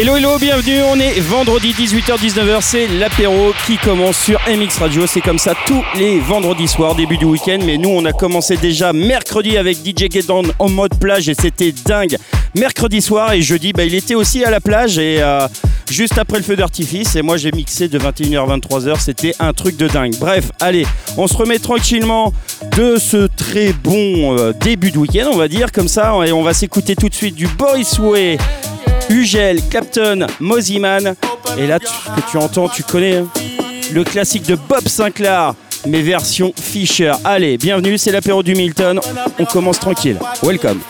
Hello hello, bienvenue, on est vendredi 18h-19h, c'est l'apéro qui commence sur MX Radio, c'est comme ça tous les vendredis soirs, début du week-end, mais nous on a commencé déjà mercredi avec DJ Gedan en mode plage et c'était dingue. Mercredi soir et jeudi, bah, il était aussi à la plage et euh, juste après le feu d'artifice et moi j'ai mixé de 21h à 23h, c'était un truc de dingue. Bref, allez, on se remet tranquillement de ce très bon euh, début de week-end, on va dire, comme ça, et on va s'écouter tout de suite du Boris Way. Ugel, Captain, Moziman. Et là, ce que tu entends, tu connais hein, le classique de Bob Sinclair, mais version Fisher. Allez, bienvenue, c'est l'apéro du Milton. On commence tranquille. Welcome.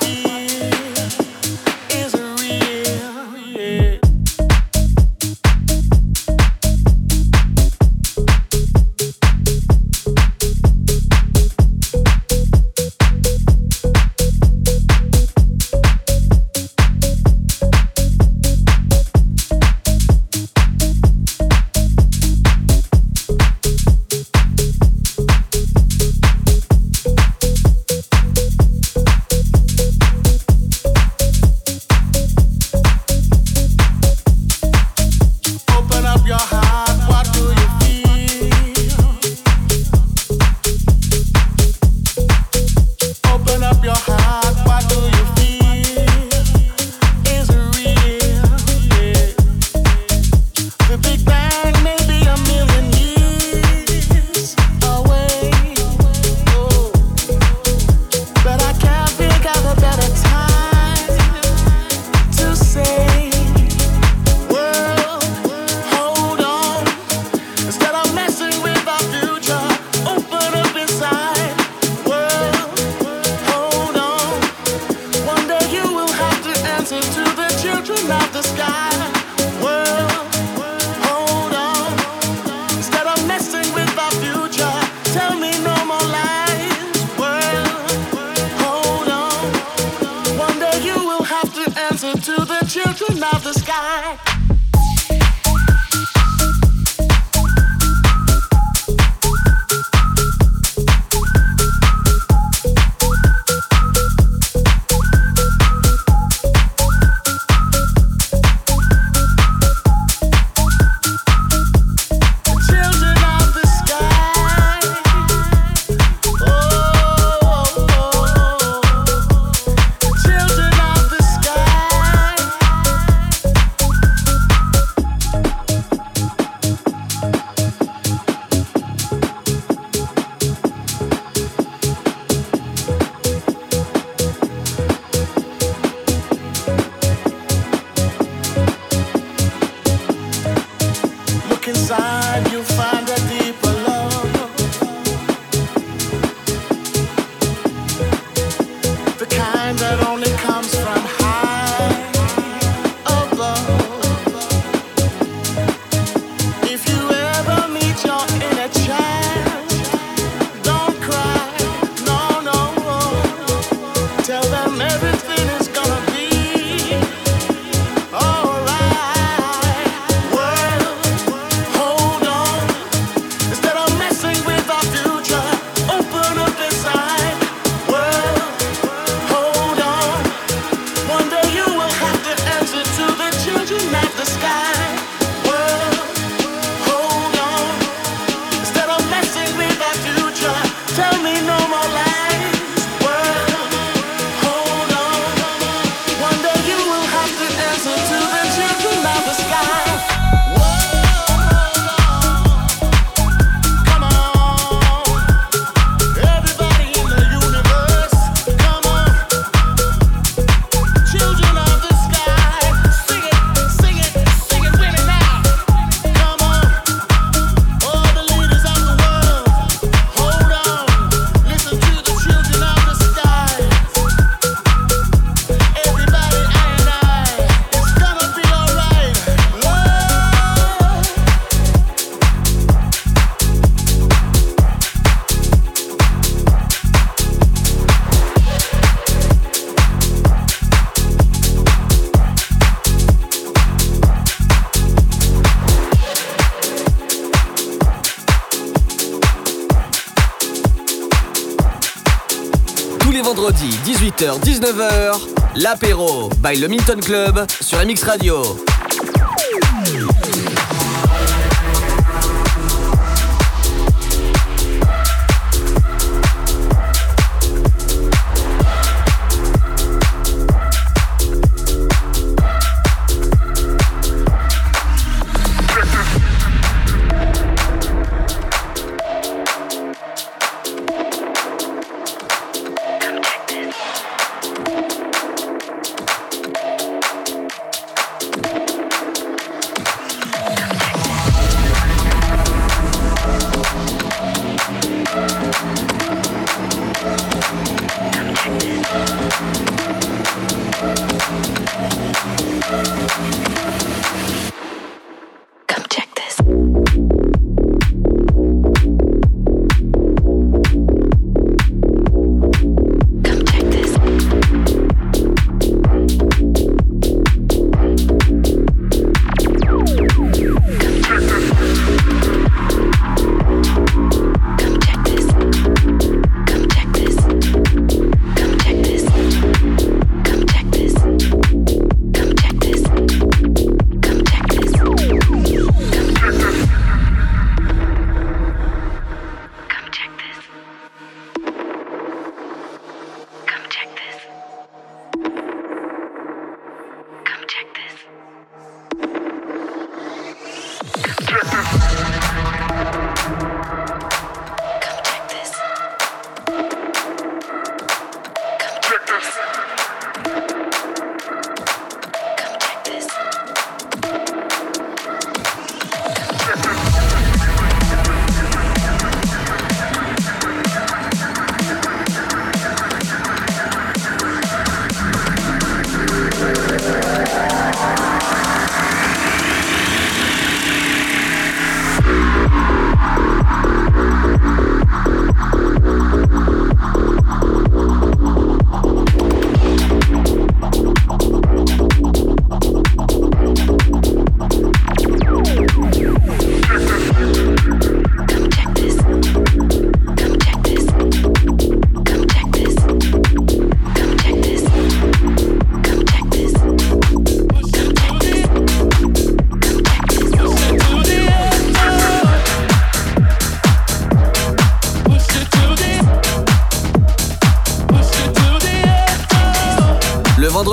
18h-19h, l'apéro by le Minton Club sur MX Radio.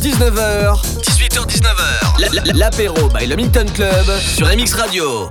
18h-19h. 18h-19h. L'apéro by le Minton Club sur MX Radio.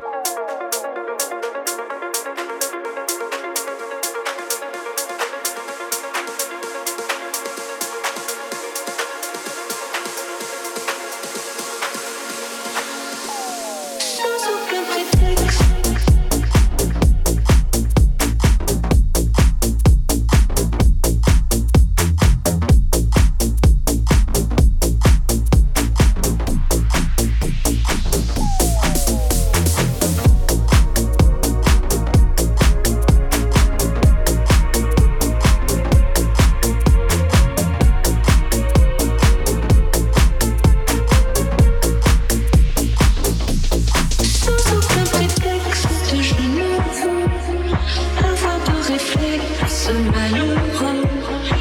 take us a home.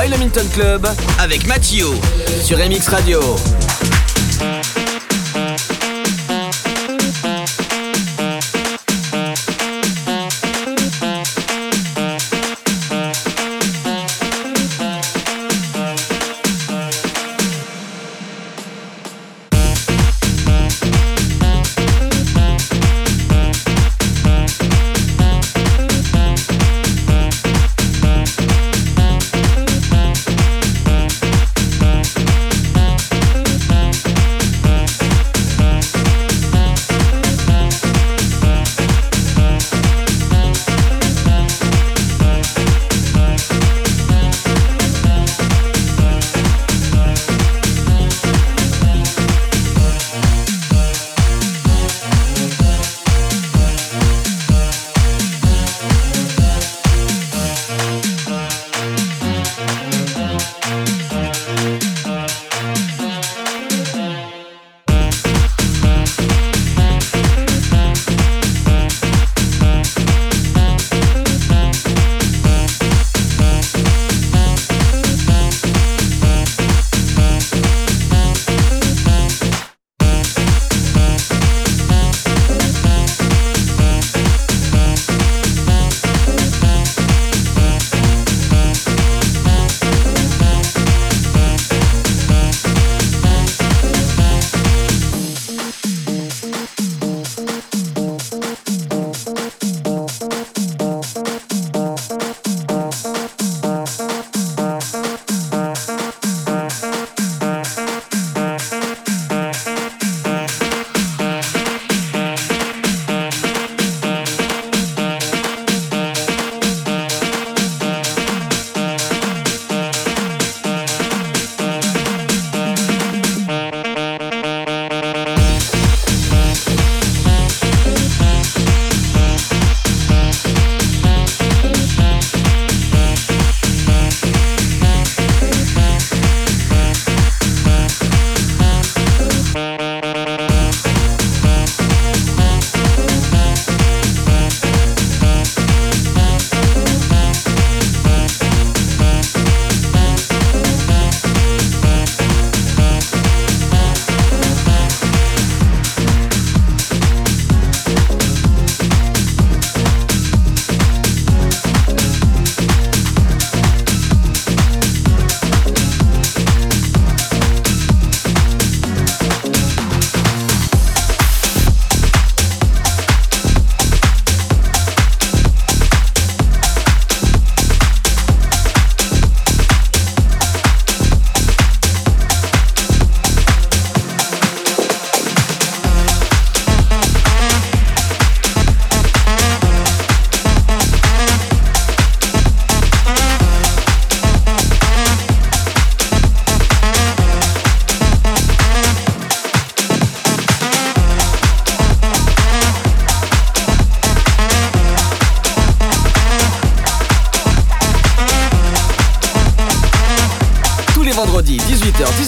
By Club avec Mathieu sur MX Radio.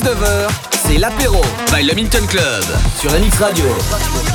18h-19h, c'est l'apéro by le Minton Club sur NX Radio.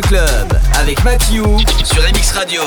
Club avec Matthew sur MX Radio.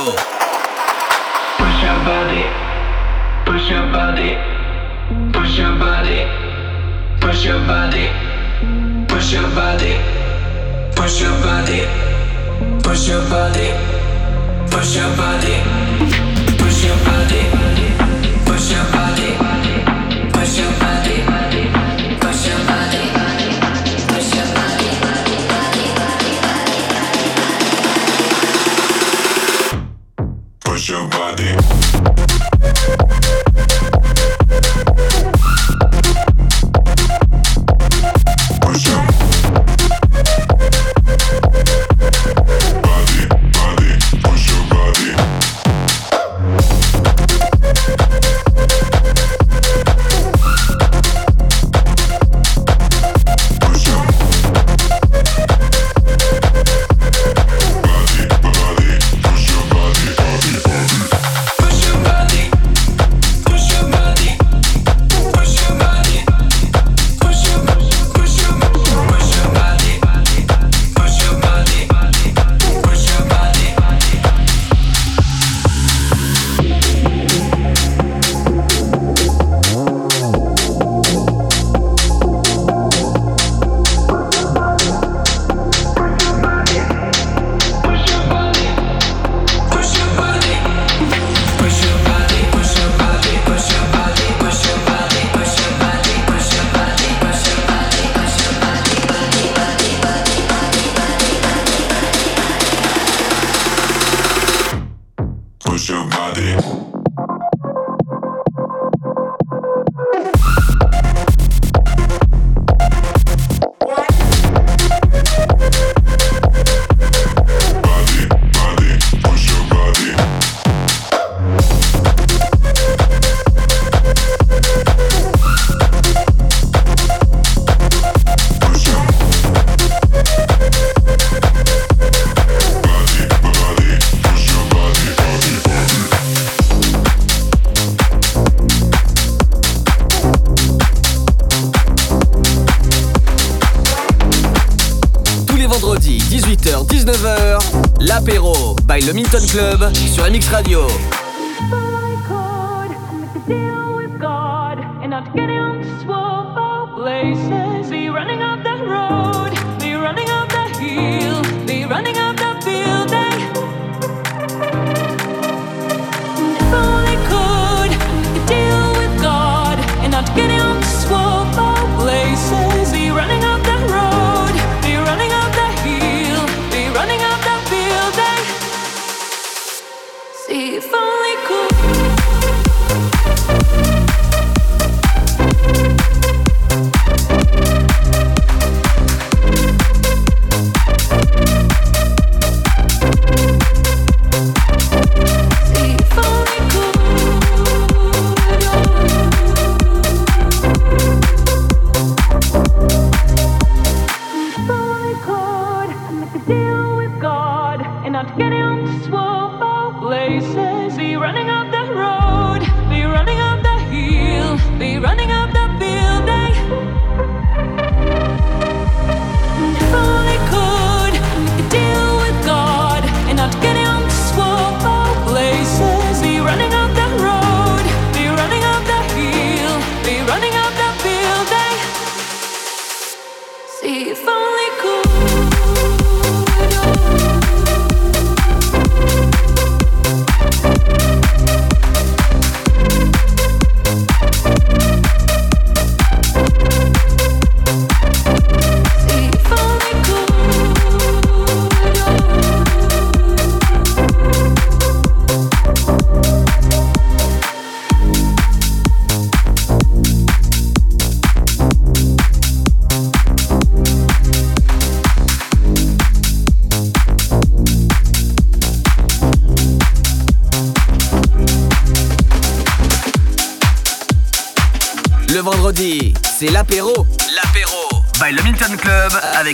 19h, l'apéro by le Minton Club sur MX Radio.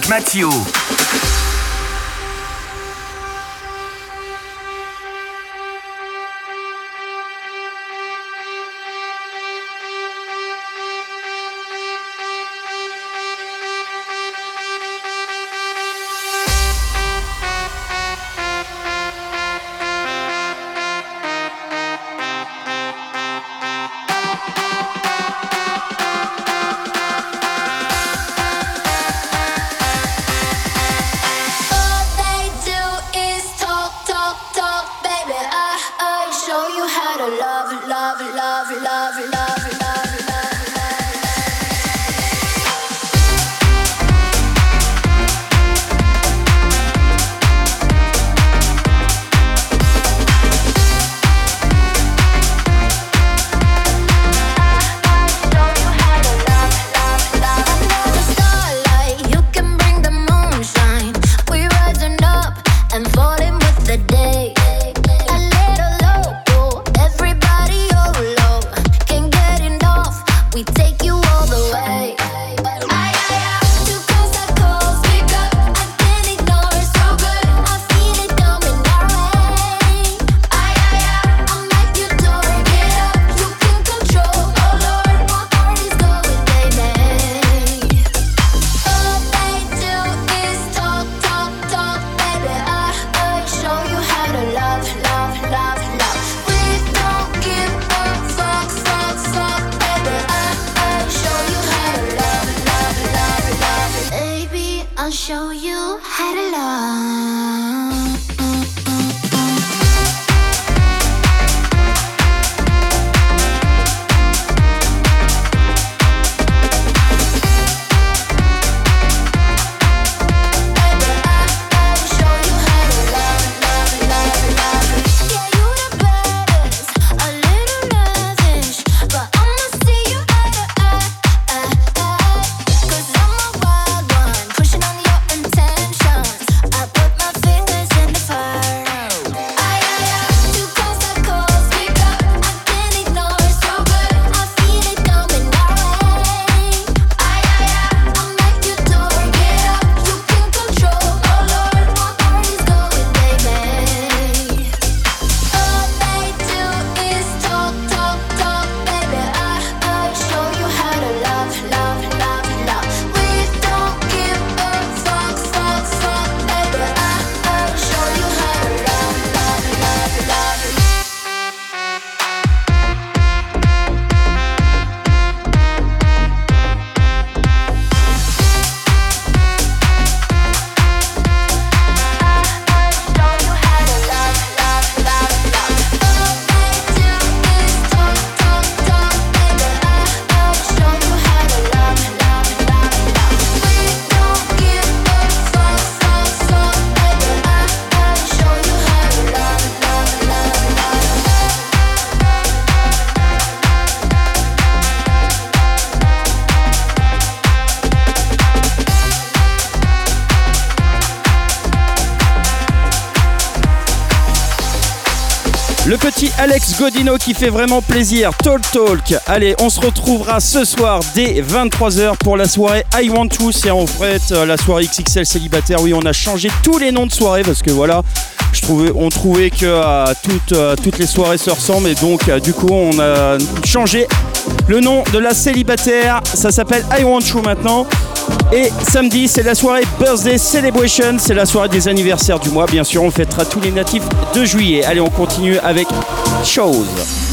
Avec Mathieu. Le petit Alex Godino qui fait vraiment plaisir. Talk Talk. Allez, on se retrouvera ce soir dès 23h pour la soirée I Want To. C'est en fait euh, la soirée XXL célibataire. Oui, on a changé tous les noms de soirée parce que voilà, on trouvait que euh, toutes, euh, toutes les soirées se ressemblent et donc du coup on a changé le nom de la célibataire. Ça s'appelle I Want To maintenant. Et samedi, c'est la soirée Birthday Celebration. C'est la soirée des anniversaires du mois. Bien sûr, on fêtera tous les natifs de juillet. Allez, on continue avec Chose.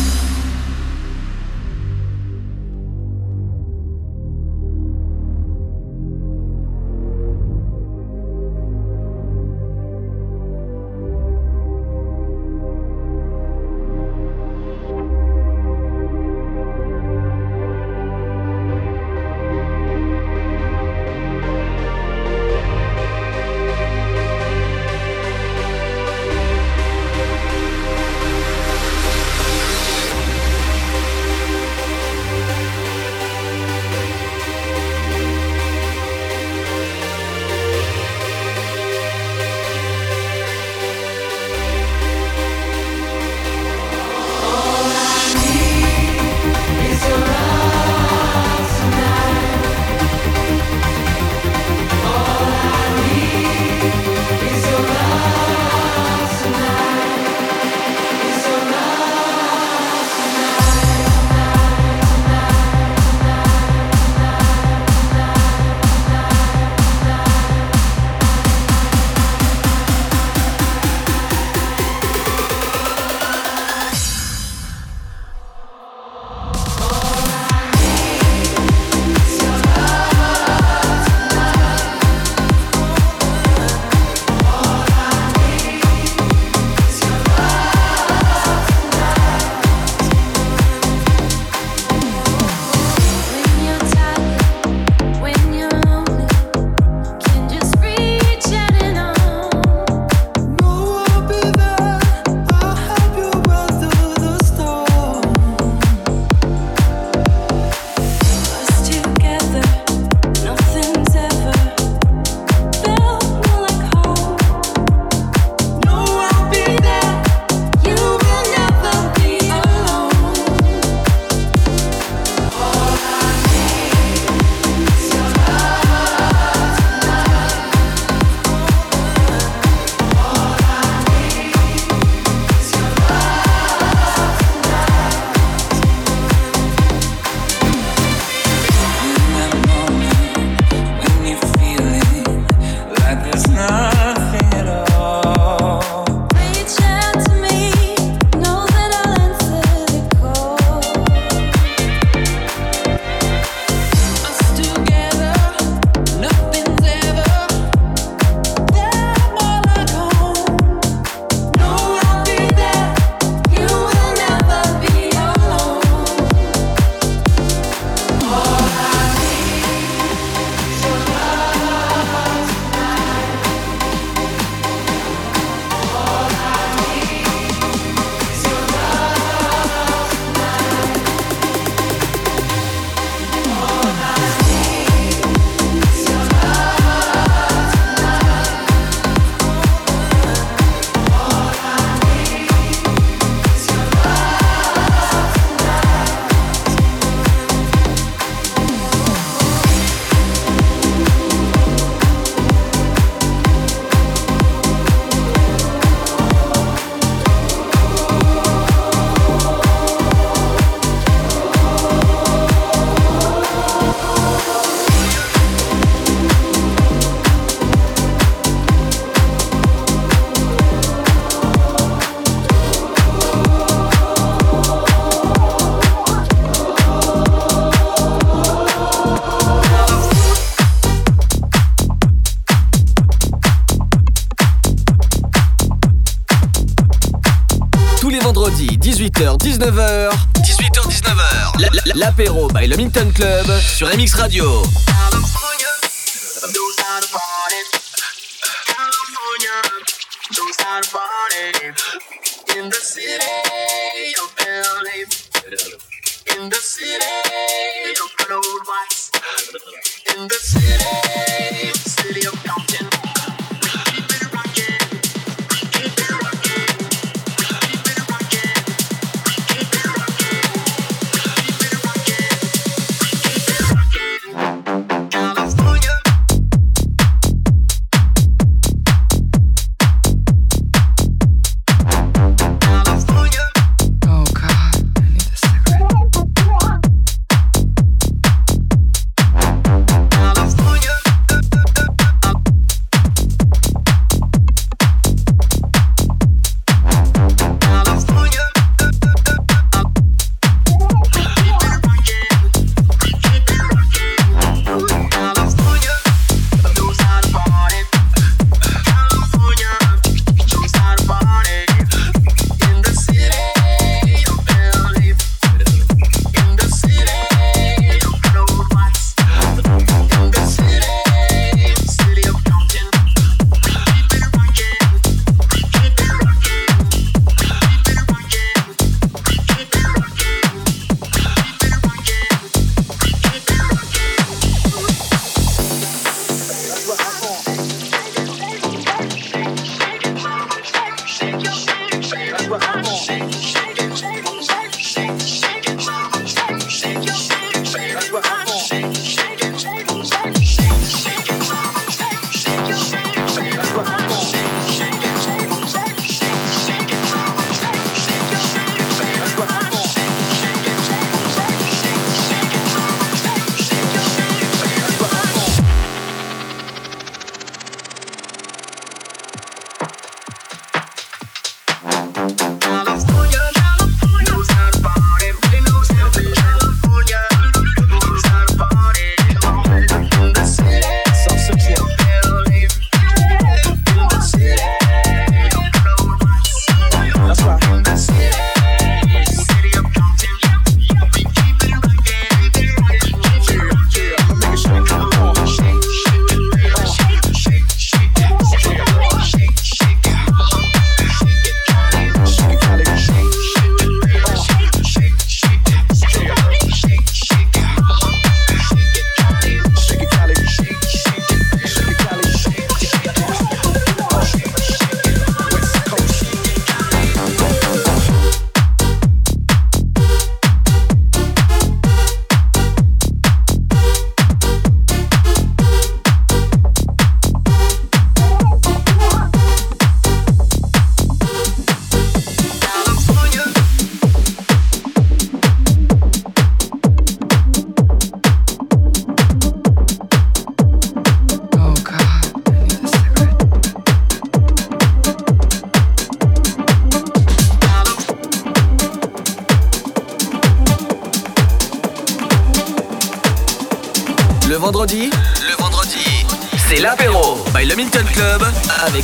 By le Minton Club sur MX Radio.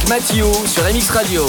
Mathieu sur MX Radio.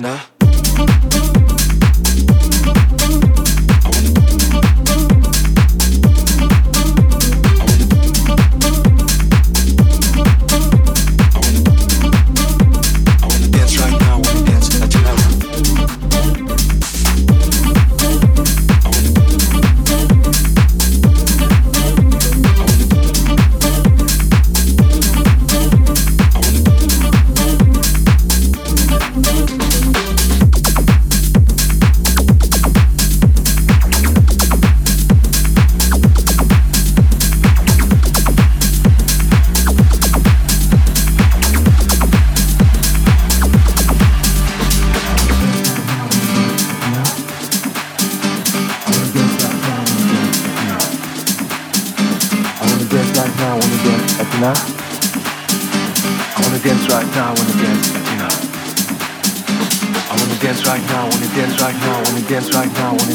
Nah.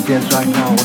变帅，那我。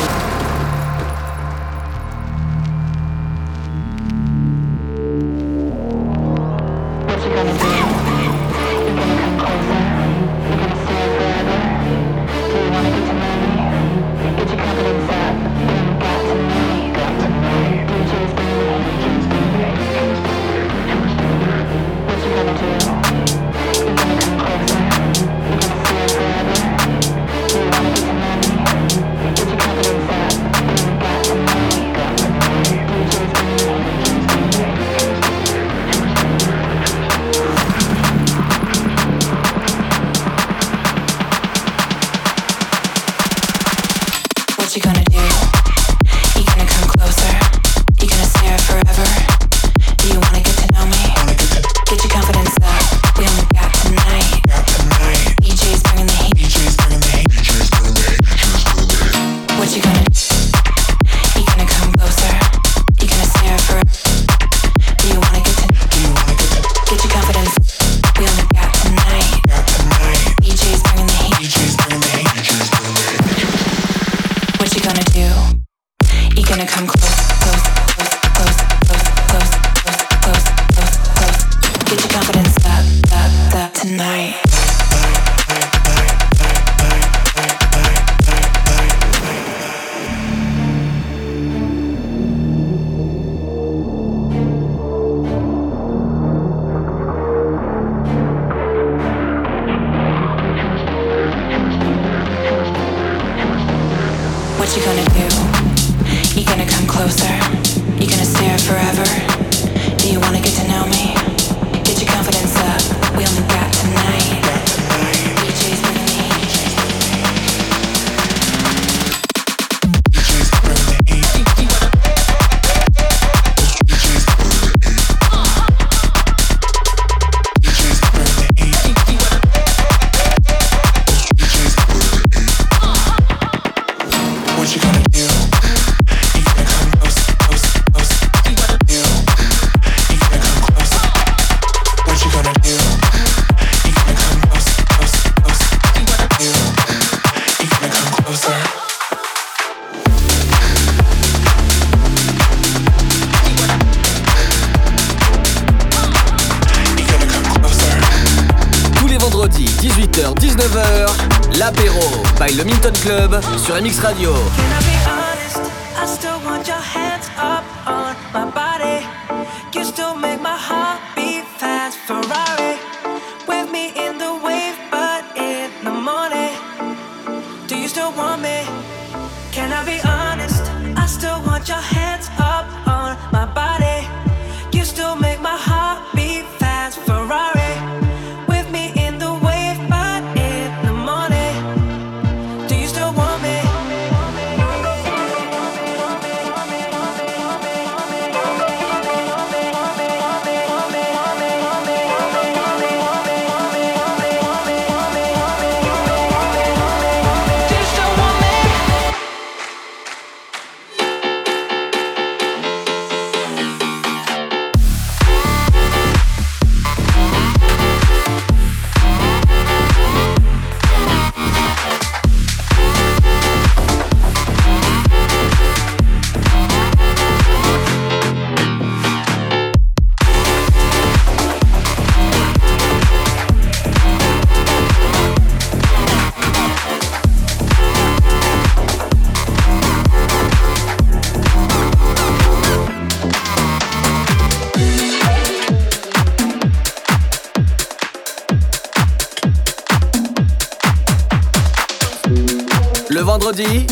what you gonna do? You gonna come closer? You gonna stare forever? sur MX Radio.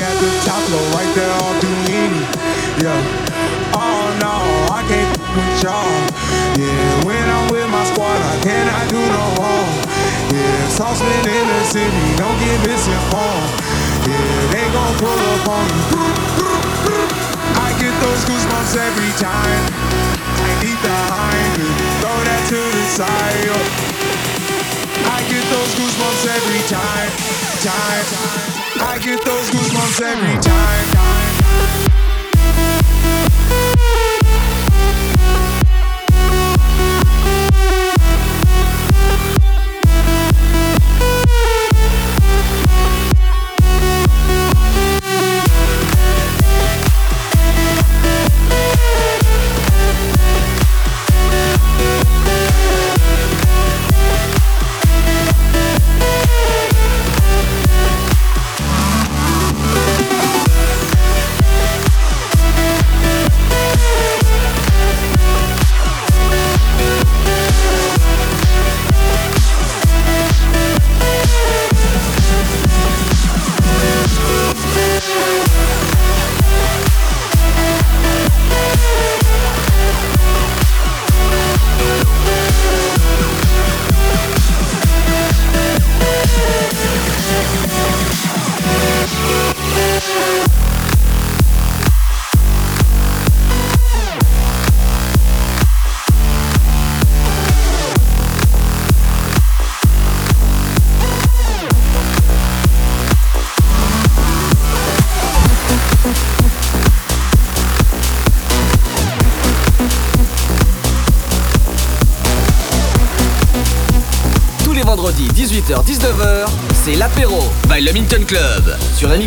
at the top floor, right there through any. Yeah, oh no, I can't f- with y'all. Yeah, when I'm with my squad, I cannot do no wrong. Yeah, saucepan in the city, don't get misinformed. Yeah, they gon' pull up on me. I get those goosebumps every time. I need the Heimlich, throw that to the side. I get those goosebumps every time, time. I get those goosebumps every time. vendredi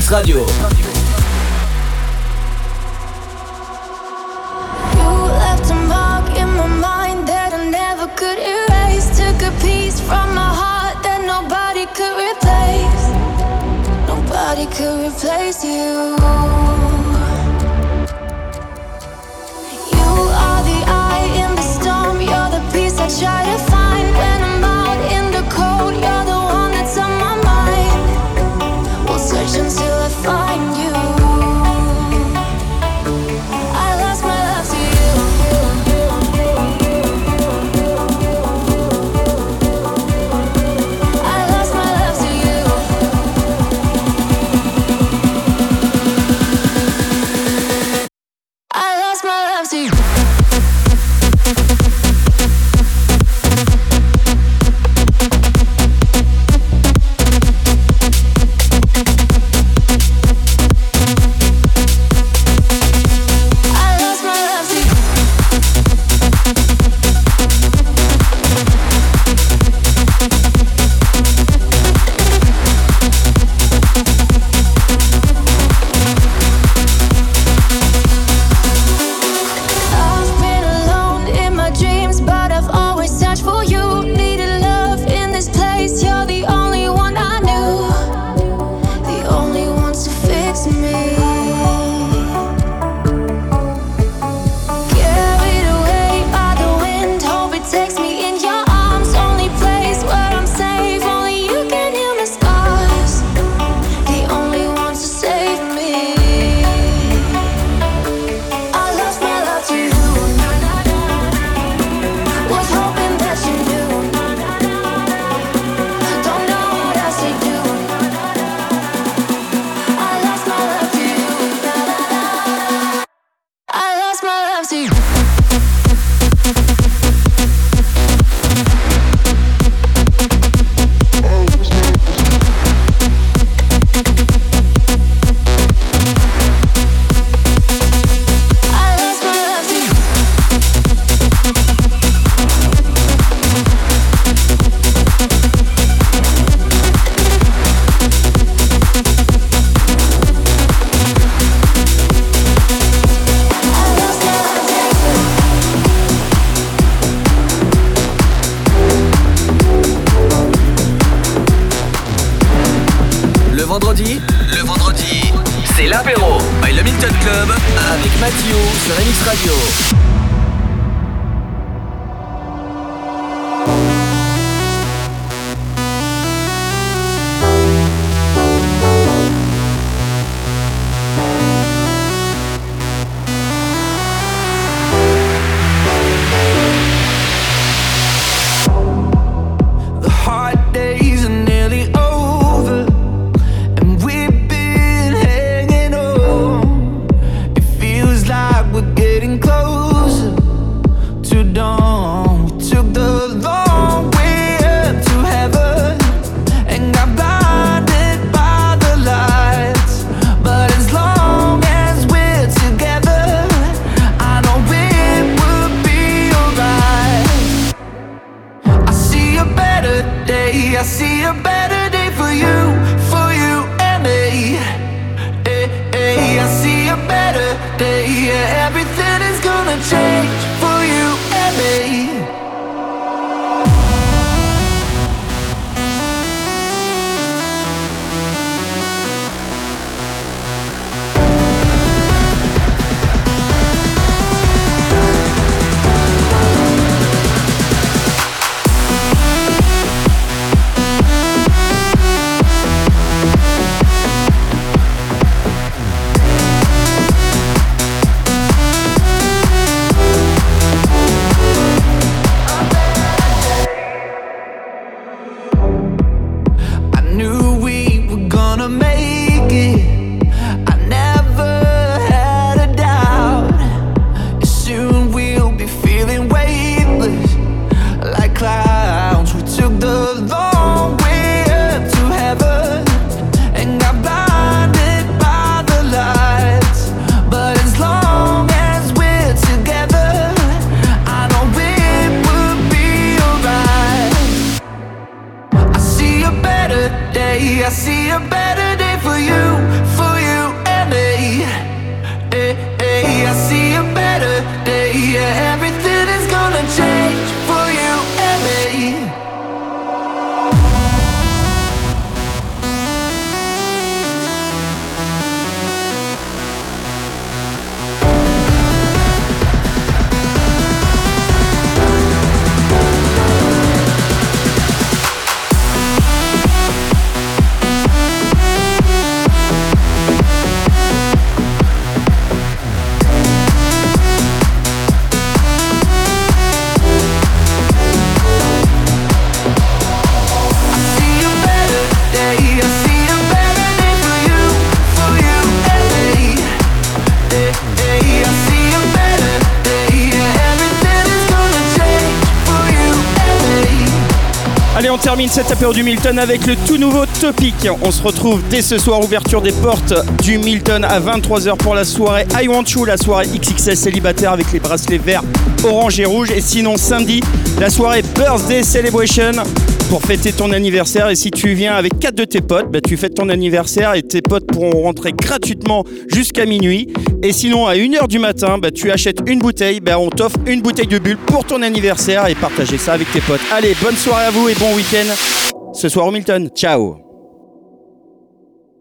Radio. Allez, on termine cet apéro du Milton avec le tout nouveau Topic. On se retrouve dès ce soir, ouverture des portes du Milton à 23h pour la soirée I Want You, la soirée XXL célibataire avec les bracelets verts, orange et rouge. Et sinon, samedi, la soirée Birthday Celebration pour fêter ton anniversaire. Et si tu viens avec quatre de tes potes, bah, tu fêtes ton anniversaire et tes potes pourront rentrer gratuitement jusqu'à minuit. Et sinon, à 1h du matin, bah, tu achètes une bouteille, bah, on t'offre une bouteille de bulle pour ton anniversaire et partager ça avec tes potes. Allez, bonne soirée à vous et bon week-end ce soir au Milton. Ciao